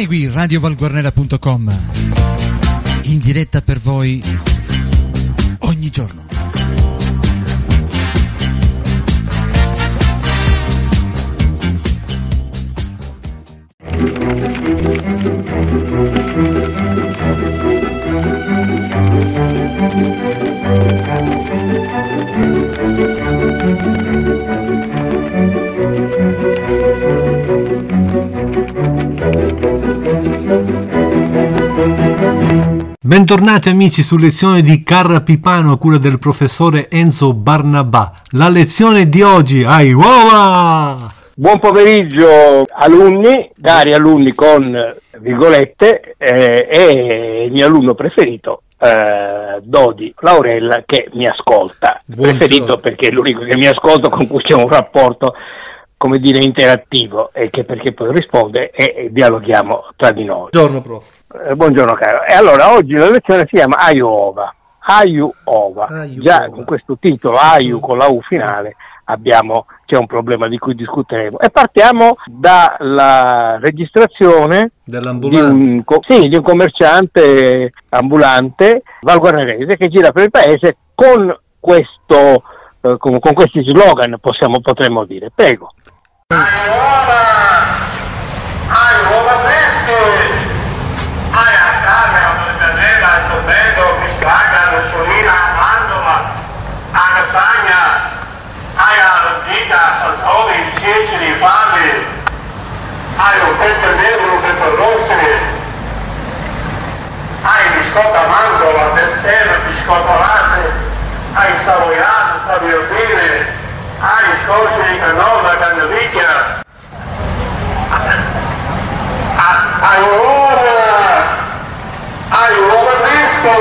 Segui radiovalguarnera.com in diretta per voi ogni giorno. Bentornati amici su lezione di Carra Pipano a cura del professore Enzo Barnabà. La lezione di oggi, ai uova! Buon pomeriggio alunni, cari alunni con virgolette, eh, e il mio alunno preferito, eh, Dodi Laurella, che mi ascolta. Buongiorno. Preferito perché è l'unico che mi ascolta con cui c'è un rapporto, come dire, interattivo e che perché poi risponde e, e dialoghiamo tra di noi. Buongiorno prof. Eh, buongiorno caro. E allora oggi la lezione si chiama Aiuova. Aiuova. Aiuova. Già con questo titolo Aiu con la U finale abbiamo c'è un problema di cui discuteremo. E partiamo dalla registrazione di un, sì, di un commerciante ambulante valguarnerese che gira per il paese con questo eh, con, con questi slogan possiamo, potremmo dire. Prego. Aiuola! Aiuola verde! Ai a Italia, a Montanella, a Toledo, Piscaga, a Lussolina, a Mantova, a Catania, ai Cecili, Fami, ai a Peppe Nero, Peppe Rossi, ai Biscotta Mantova, Bestero, Biscotta Latte, ai Savoiano, Saviotine, ai Scorsi di Canova, Cannavicchia, Allora, allora visto,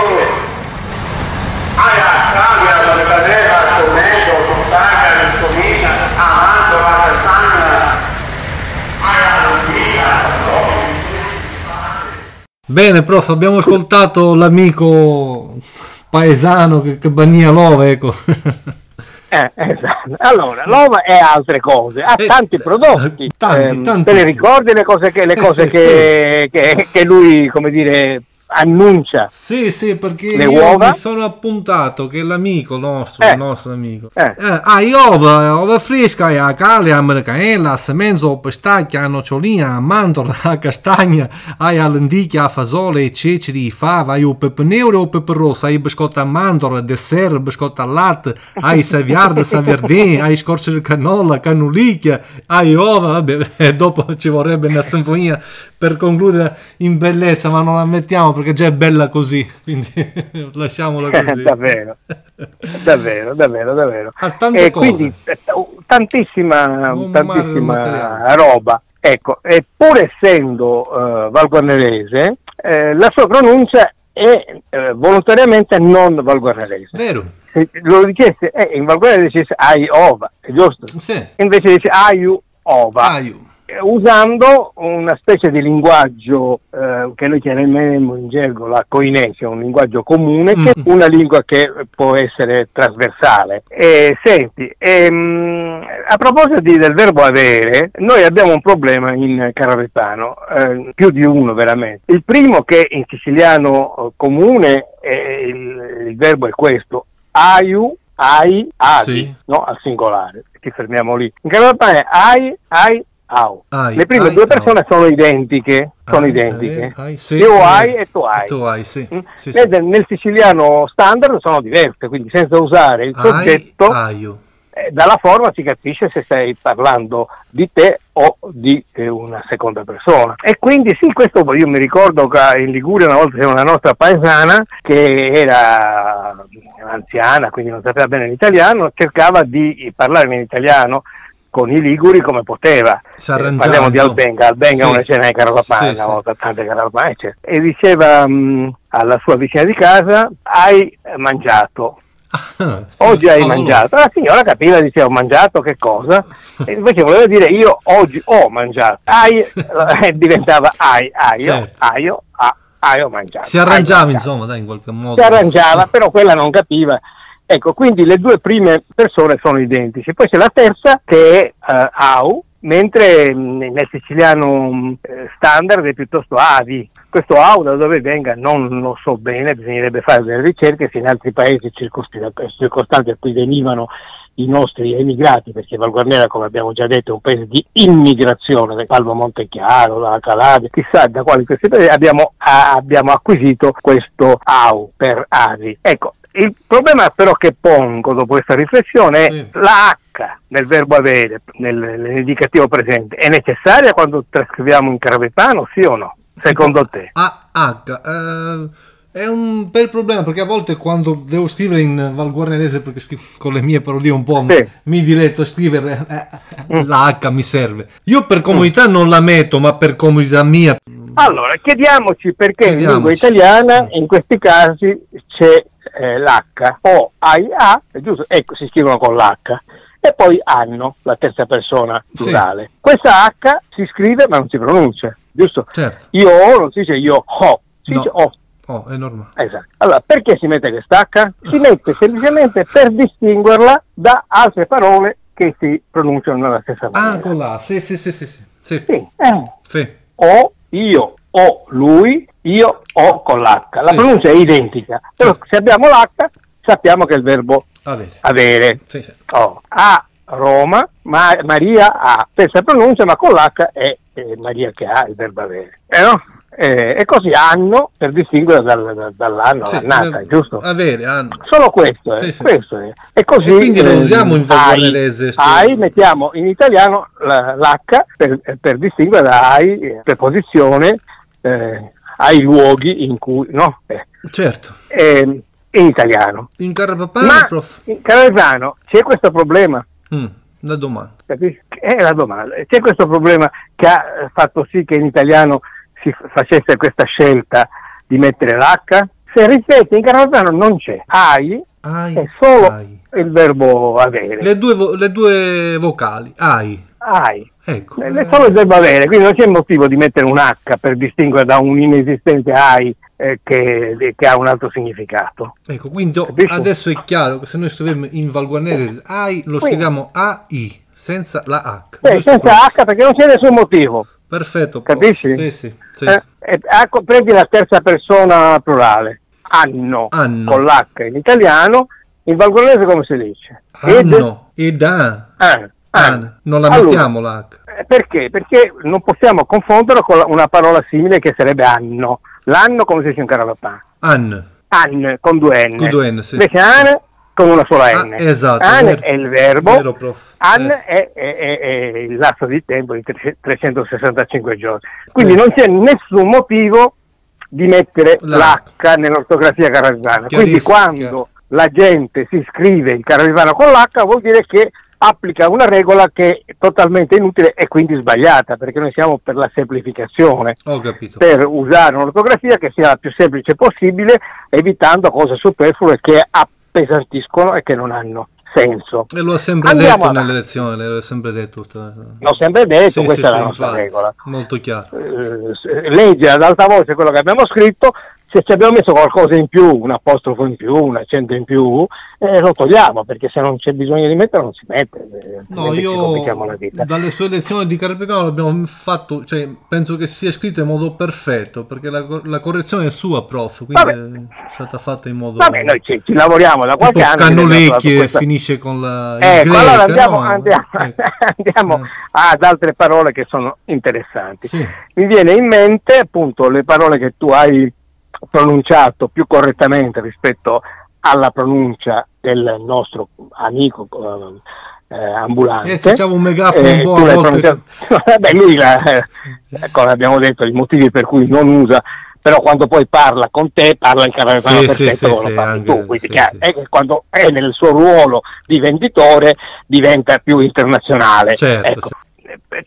hai a Cavia, la Lebanera, a Toledo, a Fontaga, a Riscolina, a Mantova, a Cassana, hai a Londina, a Bene prof, abbiamo ascoltato l'amico paesano che, che bania l'ova, ecco. Eh, esatto. Allora, l'ova e altre cose, ha Eh, tanti prodotti. eh, tanti, Ehm, tanti, Te le sì. ricordi le cose che, le cose Eh, che, che- che lui, come dire, annuncia? Sì, sì, perché Le io uova? mi sono appuntato che l'amico nostro, Eh. il nostro amico, Eh. eh, ah, ova, ova fresca, a calia, americanella, semenzo, pistacchia, nocciolina, mandorla, castagna, hai a lenticchia, a fasole, ceceri, fava, hai o pepe nero o pepe rosso, hai biscotta a mandorla, dessert, biscotta al latte, hai saviarda, saverdin, hai scorze di canola, canulicchia, hai ova, vabbè, e dopo ci vorrebbe una sinfonia per concludere in bellezza, ma non la mettiamo perché già è bella così, quindi lasciamola così. davvero, davvero, davvero, davvero. Tante e cose. quindi eh, tantissima, di tantissima materiale. roba. Ecco, e pur essendo eh, valguarnerese, eh, la sua pronuncia è eh, volontariamente non valguarnerese. Vero? Se lo richieste, eh, in valguarnerese dice ai ova, è giusto? Sì. Invece dice aiu ova. Aiu. Eh, usando una specie di linguaggio eh, che noi chiameremo in gergo la coinesia, un linguaggio comune, che è Mm. una lingua che può essere trasversale. E, senti, ehm, a proposito di- del verbo avere, noi abbiamo un problema in carapetano, eh, più di uno veramente. Il primo che in siciliano eh, comune, è il, il verbo è questo, aiu, ai, adi, Sì. no? al singolare, ci fermiamo lì. In carapetano è ai, ai, au. Ai, Le prime ai, due au. persone sono identiche, sono Ai, identiche. ai, ai, sì. Io hai e tu hai. Tu hai, sì. Mm? sì. Mentre nel siciliano standard sono diverse, quindi senza usare il Ai, soggetto, eh, dalla forma si capisce se stai parlando di te o di eh, una seconda persona. E quindi sì, questo io mi ricordo che in Liguria una volta c'era una nostra paesana che era anziana, quindi non sapeva bene l'italiano, cercava di parlare in italiano con i liguri come poteva. Eh, parliamo di. Albenga, Albenga Sì. una cena di Carapapana, Sì, una sì. volta tante eccetera. E diceva mh, alla sua vicina di casa, hai mangiato. Ah, Oggi hai favoloso. mangiato. La signora capiva, diceva ho mangiato che cosa? E invece voleva dire io oggi ho mangiato. Eh, diventava hai, hai, io, Certo. hai, io, ah, hai, ho mangiato. Si arrangiava, mangiato insomma, dai, in qualche modo. si arrangiava, però quella non capiva. Ecco, quindi le due prime persone sono identici. Poi c'è la terza che è eh, au, mentre mh, nel siciliano mh, eh, standard è piuttosto avi. Questo au da dove venga non lo so bene, bisognerebbe fare delle ricerche se in altri paesi circostanti a cui venivano i nostri emigrati, perché Val Guarnera, come abbiamo già detto, è un paese di immigrazione, da Palma Montechiaro, dalla Calabria, chissà da quali questi paesi abbiamo, a- abbiamo acquisito questo AU per ASI. Ecco, il problema però che pongo dopo questa riflessione è Sì. la H nel verbo avere, nel- nell'indicativo presente, è necessaria quando trascriviamo in caravepano, sì o no? Secondo te? A H eh, è un bel problema perché a volte quando devo scrivere in valguarnerese perché scrivo con le mie parodie un po' Sì. mi diletto a scrivere eh, Mm. la H mi serve io per comodità non la metto ma per comodità mia Allora, chiediamoci perché in Chiediamoci. lingua italiana in questi casi c'è eh, l'H o AIA, è giusto? Ecco, si scrivono con l'H. E poi hanno, la terza persona Sì. plurale. Questa H si scrive ma non si pronuncia, giusto? certo Io ho, non si dice io ho, si No. dice ho. oh, è normale Esatto. Allora, perché si mette questa H? Si mette semplicemente per distinguerla da altre parole che si pronunciano nella stessa maniera. ah con la sì sì sì sì sì, sì. Sì, eh, Sì. o io o lui, io ho con l'H. La Sì. pronuncia è identica, però se abbiamo l'H sappiamo che è il verbo avere avere. sì, sì. Oh, a Roma, Ma- Maria ha stessa pronuncia, ma con l'H è, è Maria che ha il verbo avere. Eh no? Eh, e così anno per distinguere dal- dal- dall'anno Sì, all'annata, eh, giusto? avere hanno Solo questo, eh, Sì, questo è. E così E quindi lo usiamo in sto- ai mettiamo in italiano l'H per, per distinguere da ai preposizione eh, ai luoghi in cui no? Eh, certo ehm, in italiano. in carapapà Ma prof in Caravano c'è questo problema, Mm, la domanda capisci? È la domanda. C'è questo problema che ha eh, fatto sì che in italiano si facesse questa scelta di mettere l'H? Se rifletti in Caravano non c'è. Ai ai, è solo ai. il verbo avere. Le due, vo- le due vocali ai Ai. Ecco solo il verbo avere, quindi non c'è motivo di mettere un H per distinguere da un inesistente ai eh, che, che ha un altro significato. Ecco, quindi Capisci? adesso è chiaro che se noi scriviamo in valguarnese AI, lo scriviamo AI, senza la H. Eh, senza prof? H perché non c'è nessun motivo. Perfetto. Capisci? Sì, sì. sì. Eh, eh, ecco, prendi la terza persona plurale, anno, Anno. con l'H in italiano, in valgolese come si dice? Ed- Anno ed A. an, An. an. Non la Allora, mettiamo la H. eh, Perché? Perché non possiamo confonderlo con una parola simile che sarebbe anno. L'anno come si dice in caravapan? An. An con due N. Con due N, sì. Invece an con una sola Ah, N. esatto, An vero. è il verbo, Vero, prof. an Eh, è, è- è- è il lasso di tempo di tre- 365 giorni. Quindi Eh. non c'è nessun motivo di mettere La- l'H nell'ortografia caravana. Quindi quando la gente si scrive il caravano con l'H vuol dire che applica una regola che è totalmente inutile e quindi sbagliata, perché noi siamo per la semplificazione per usare un'ortografia che sia la più semplice possibile, evitando cose superflue che appesantiscono e che non hanno senso. E lo ha sempre Andiamo detto avanti. nelle lezioni, l'ho sempre detto. L'ho sempre detto, Sì, questa sì, è la sì, nostra infatti, regola. Molto chiaro. Eh, leggere ad alta voce quello che abbiamo scritto, se ci abbiamo messo qualcosa in più, un apostrofo in più, un accento in più, eh, lo togliamo, perché se non c'è bisogno di mettere non si mette. eh, No, io dalle sue lezioni di Carpegano l'abbiamo fatto, cioè penso che sia scritto in modo perfetto, perché la, la correzione è sua, prof, quindi Vabbè. è stata fatta in modo Vabbè, noi ci, ci lavoriamo da qualche anno. cannolecchie e questa- finisce con la Ecco, greca, allora andiamo, no? andiamo- Ecco. andiamo Eh, ad altre parole che sono interessanti. Sì. Mi viene in mente appunto le parole che tu hai pronunciato più correttamente rispetto alla pronuncia del nostro amico eh, eh, ambulante. E se c'è un megafono Eh, pronunciato- Beh, lui, la- eh, come abbiamo detto, i motivi per cui non usa, però quando poi parla con te, parla il caravano Sì, perfetto sì, sì, anche- tu. Quindi sì, è che quando è nel suo ruolo di venditore diventa più internazionale. Certo, Ecco. Eh,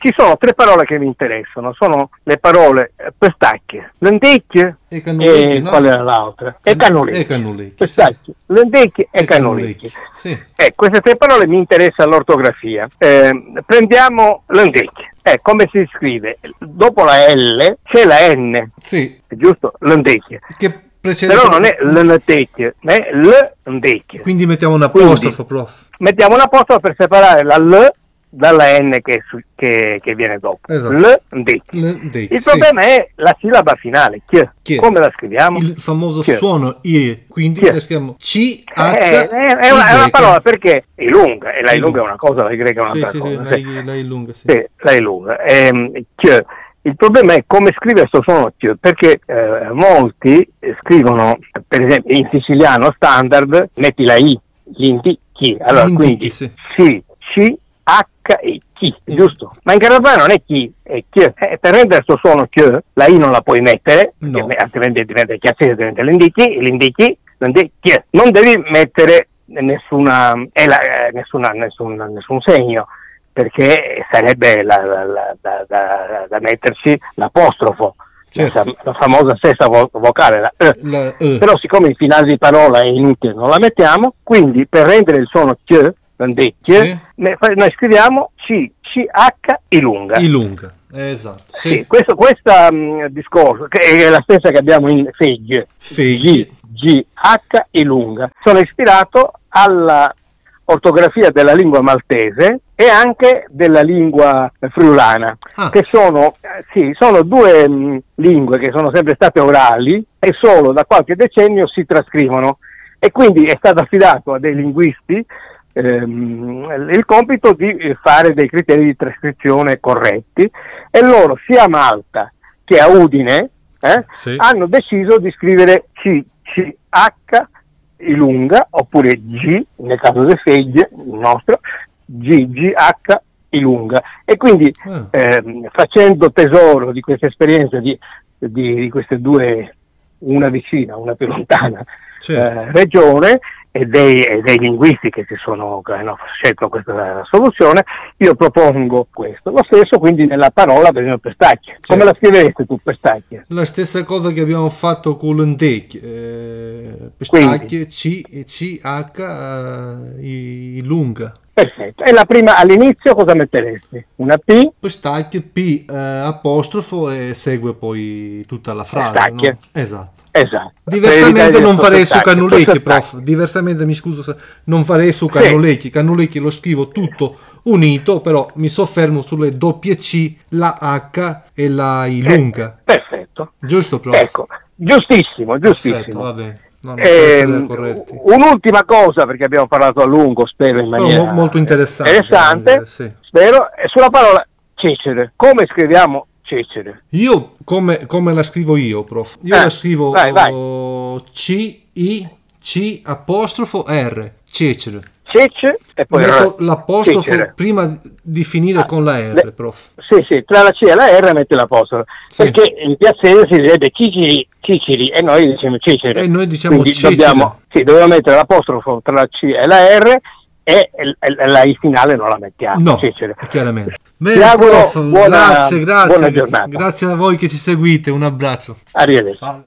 Ci sono tre parole che mi interessano, sono le parole eh, pestacchie, lenticchie E e cannolecchie, no? qual era l'altra? E cannolicchie. E cannolecchie, Pestacchie, lenticchie e E cannolicchie. Sì. Eh, queste tre parole mi interessa l'ortografia. Eh, prendiamo lenticchie. Eh, come si scrive? Dopo la L c'è la N, Sì, è giusto? Lenticchie. che precede Però non è lenticchie, ma è lenticchie. Quindi mettiamo un apostrofo, prof. Mettiamo un apostrofo per separare la L dalla N che, che- che viene dopo. Esatto. L'Ndecchi. L'Ndecchi, Il sì. problema è la sillaba finale, chi. Chi? Come la scriviamo? Il famoso Chi? suono I, quindi Chi? la scriviamo C, H, Eh, è, è una, è una Y. parola perché è lunga, e la È lunga è una cosa, la greca è Sì, un'altra sì, sì, cosa. sì. I, la I lunga, sì. Sì, la I lunga. Ehm, chi. Il problema è come scrive questo suono chi, perché eh, molti eh, scrivono, per esempio in siciliano standard, metti la I, l'indicchi, allora L'indicchi, quindi sì. sì, C, H e chi, giusto? Ma in carabana non è chi, è chi. Eh, per rendere questo suono chi, la I non la puoi mettere, No. perché altrimenti diventa chiazzese, diventa l'indicchi, l'indicchi, l'indicchi. Non devi mettere nessuna, eh, la- eh, nessuna- nessun, segno, perché sarebbe la- la- da, da- da metterci l'apostrofo, Certo. la, famosa stessa vo- vocale, la E. La E. Però siccome in finale di parola è inutile, non la mettiamo, quindi per rendere il suono ch, l'andecchie, Sì. ne- noi scriviamo C, C, H, I lunga. I lunga. Esatto. Sì, Sì. questo mh, discorso, che è la stessa che abbiamo in feg, Fegli. G, H, I lunga. Sono ispirato alla ortografia della lingua maltese e anche della lingua friulana, Ah. che sono, eh, sì, sono due mh, lingue che sono sempre state orali e solo da qualche decennio si trascrivono e quindi è stato affidato a dei linguisti ehm, il compito di fare dei criteri di trascrizione corretti e loro sia a Malta che a Udine eh, Sì. hanno deciso di scrivere C, C, H I lunga oppure G, nel caso del Fegg, il nostro, G, G, H I lunga. E quindi Ah. ehm, facendo tesoro di questa esperienza di, di- di queste due, una vicina, una più lontana, Certo. eh, regione e dei, e dei linguisti che si sono che hanno scelto questa soluzione, io propongo questo. Lo stesso quindi nella parola per esempio pestacchie. Come Certo. la scriveresti tu pestacchie? La stessa cosa che abbiamo fatto con l'Endec, eh, pestacchie C C H eh, i lunga. Perfetto. E la prima all'inizio cosa metteresti? Una P? Pestacchie P eh, apostrofo e segue poi tutta la frase. No? Esatto. Esatto. Diversamente non farei su. Cannulecchi, prof. Diversamente mi scuso se non farei su Cannulecchi. Cannulecchi lo scrivo tutto unito, però mi soffermo sulle doppie C, la H e la I lunga. Perfetto. Giusto, prof? Ecco, giustissimo, giustissimo. Perfetto, va bene. No, no, corretti. un'ultima cosa, perché abbiamo parlato a lungo, spero in maniera mo- molto interessante. interessante, eh, sì. spero, è sulla parola Cecere. Come scriviamo Cecere? Io come, come la scrivo io, prof? Io Eh, la scrivo vai, vai. oh, C, I, C, apostrofo R, Cecere. Cece e poi Metto R. l'apostrofo Cecere. prima di finire Ah, con la R, le- prof. Sì, sì, tra la C e la R metti l'apostrofo. Sì. Perché in piazzese si direbbe Ciciri, Ciciri e noi diciamo Cecere. E noi diciamo Quindi Cecere. dobbiamo, sì, dobbiamo mettere l'apostrofo tra la C e la R e la I finale non la mettiamo. No, Cecere. chiaramente. Ti Bene, auguro prof, buona- grazie, grazie. buona giornata. Grazie a voi che ci seguite, un abbraccio. Arrivederci. Ciao.